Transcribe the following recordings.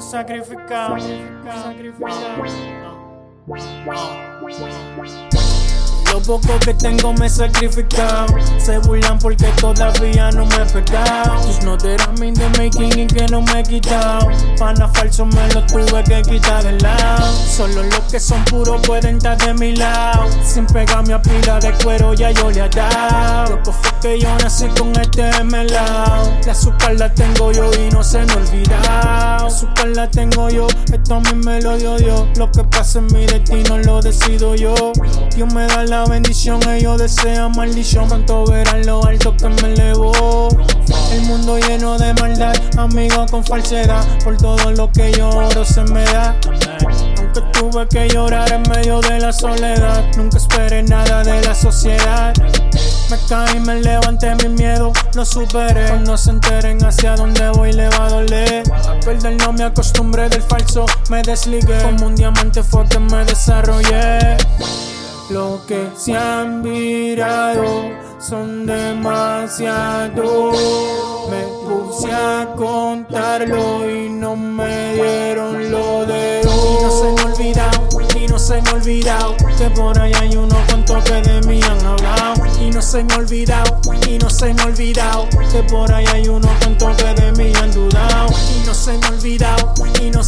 Sacrificado, sacrificado. Lo poco que tengo me he sacrificado. Se burlan porque todavía no me he pegado. Tus noteras me de making y que no me he quitado. Pana falso me lo tuve que quitar del lado. Solo los que son puros pueden estar de mi lado. Sin pegarme a pila de cuero ya yo le he dado. Loco fue que yo nací con este melao. La azúcar la tengo yo y no se me olvida. La azúcar la tengo yo, esto a mí me lo dio Dios. Lo que pasa en mi destino lo decido yo. Dios me da la bendición, ellos desean maldición. Pronto verán lo alto que me elevó. El mundo lleno de maldad, amigos con falsedad. Por todo lo que yo se me da. Aunque tuve que llorar en medio de la soledad, nunca esperé nada de la sociedad. Me caí, me levanté, mi miedo lo superé. Cuando se enteren hacia dónde voy, le va a doler. A perder no me acostumbré del falso, me desligué. Como un diamante fue que me desarrollé. Lo que se han virado son demasiado. Me puse a contarlo y no me dieron lo de hoy. Y no se me olvidado, y no se me olvidado que por ahí hay unos cuantos que de mí han hablado. Y no se me olvidado, y no se me olvidado que por ahí hay unos cuantos que de mí han dudado. Y no se me olvidado,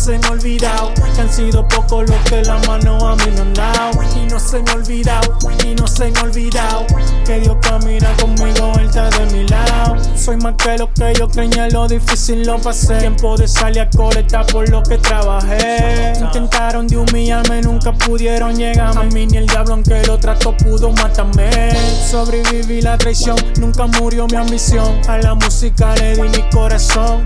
se me ha olvidado que han sido pocos los que la mano a mí me han dado. Y no se me ha olvidado, y no se me ha olvidado que Dios camina conmigo, Él está de mi lado. Soy más que lo que yo creía, lo difícil lo pasé. Tiempo de salir a colectar por lo que trabajé. Intentaron de humillarme, nunca pudieron llegar a mí, ni el diablo, aunque lo trató, pudo matarme. Sobreviví la traición, nunca murió mi ambición. A la música le di mi corazón.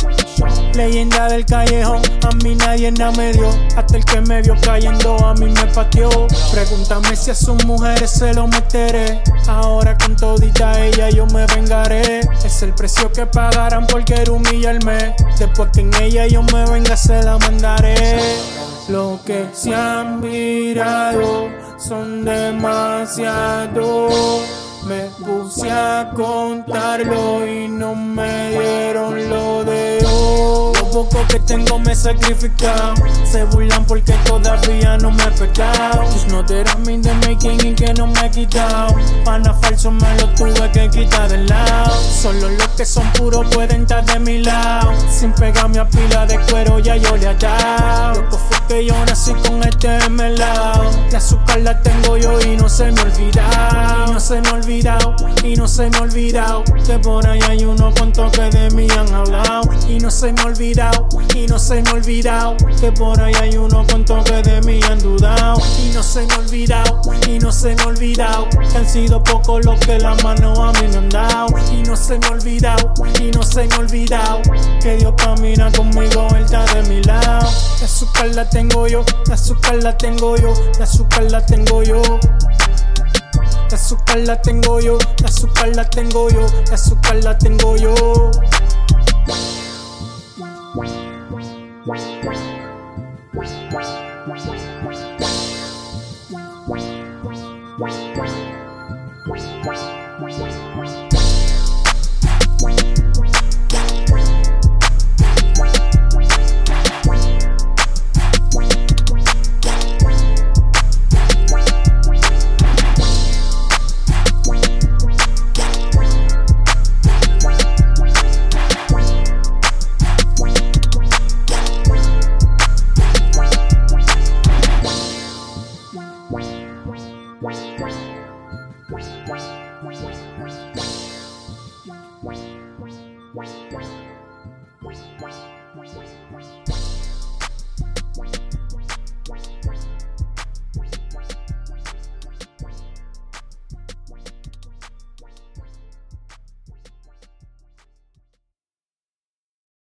Leyenda del callejón, a mí nadie nada me dio. Hasta el que me vio cayendo a mí me pateó. Pregúntame si a sus mujeres se lo meteré. Ahora con todita ella yo me vengaré. Es el precio que pagarán por querer humillarme. Después que en ella yo me venga se la mandaré. Lo que se han virado son demasiado. Me puse a contarlo y no me dieron lo de poco que tengo me sacrificado. Se burlan porque todavía no me he pegado. Tus noteras me de making y que no me he quitado. Pana falso me lo tuve que quitar del lado. Solo los que son puros pueden estar de mi lado. Sin pegarme a pila de cuero ya yo le he. Que yo nací con este melao. La azúcar la tengo yo y no se me olvidado. Y no se me olvidado, y no se me olvidado. Que por ahí hay unos cuantos que de mí han hablado. Y no se me olvidado, y no se me olvidado. Que por ahí hay unos cuantos que de se me ha olvidado, y no se me ha olvidado. Que han sido pocos los que la mano a mí me han dado. Y no se me ha olvidado, y no se me ha olvidado. Que Dios camina conmigo, Él está de mi lado. La azúcar la tengo yo, la azúcar la tengo yo, la azúcar la tengo yo. La azúcar la tengo yo, la azúcar la tengo yo, la azúcar la tengo yo. Whisper. whoosh. Whee!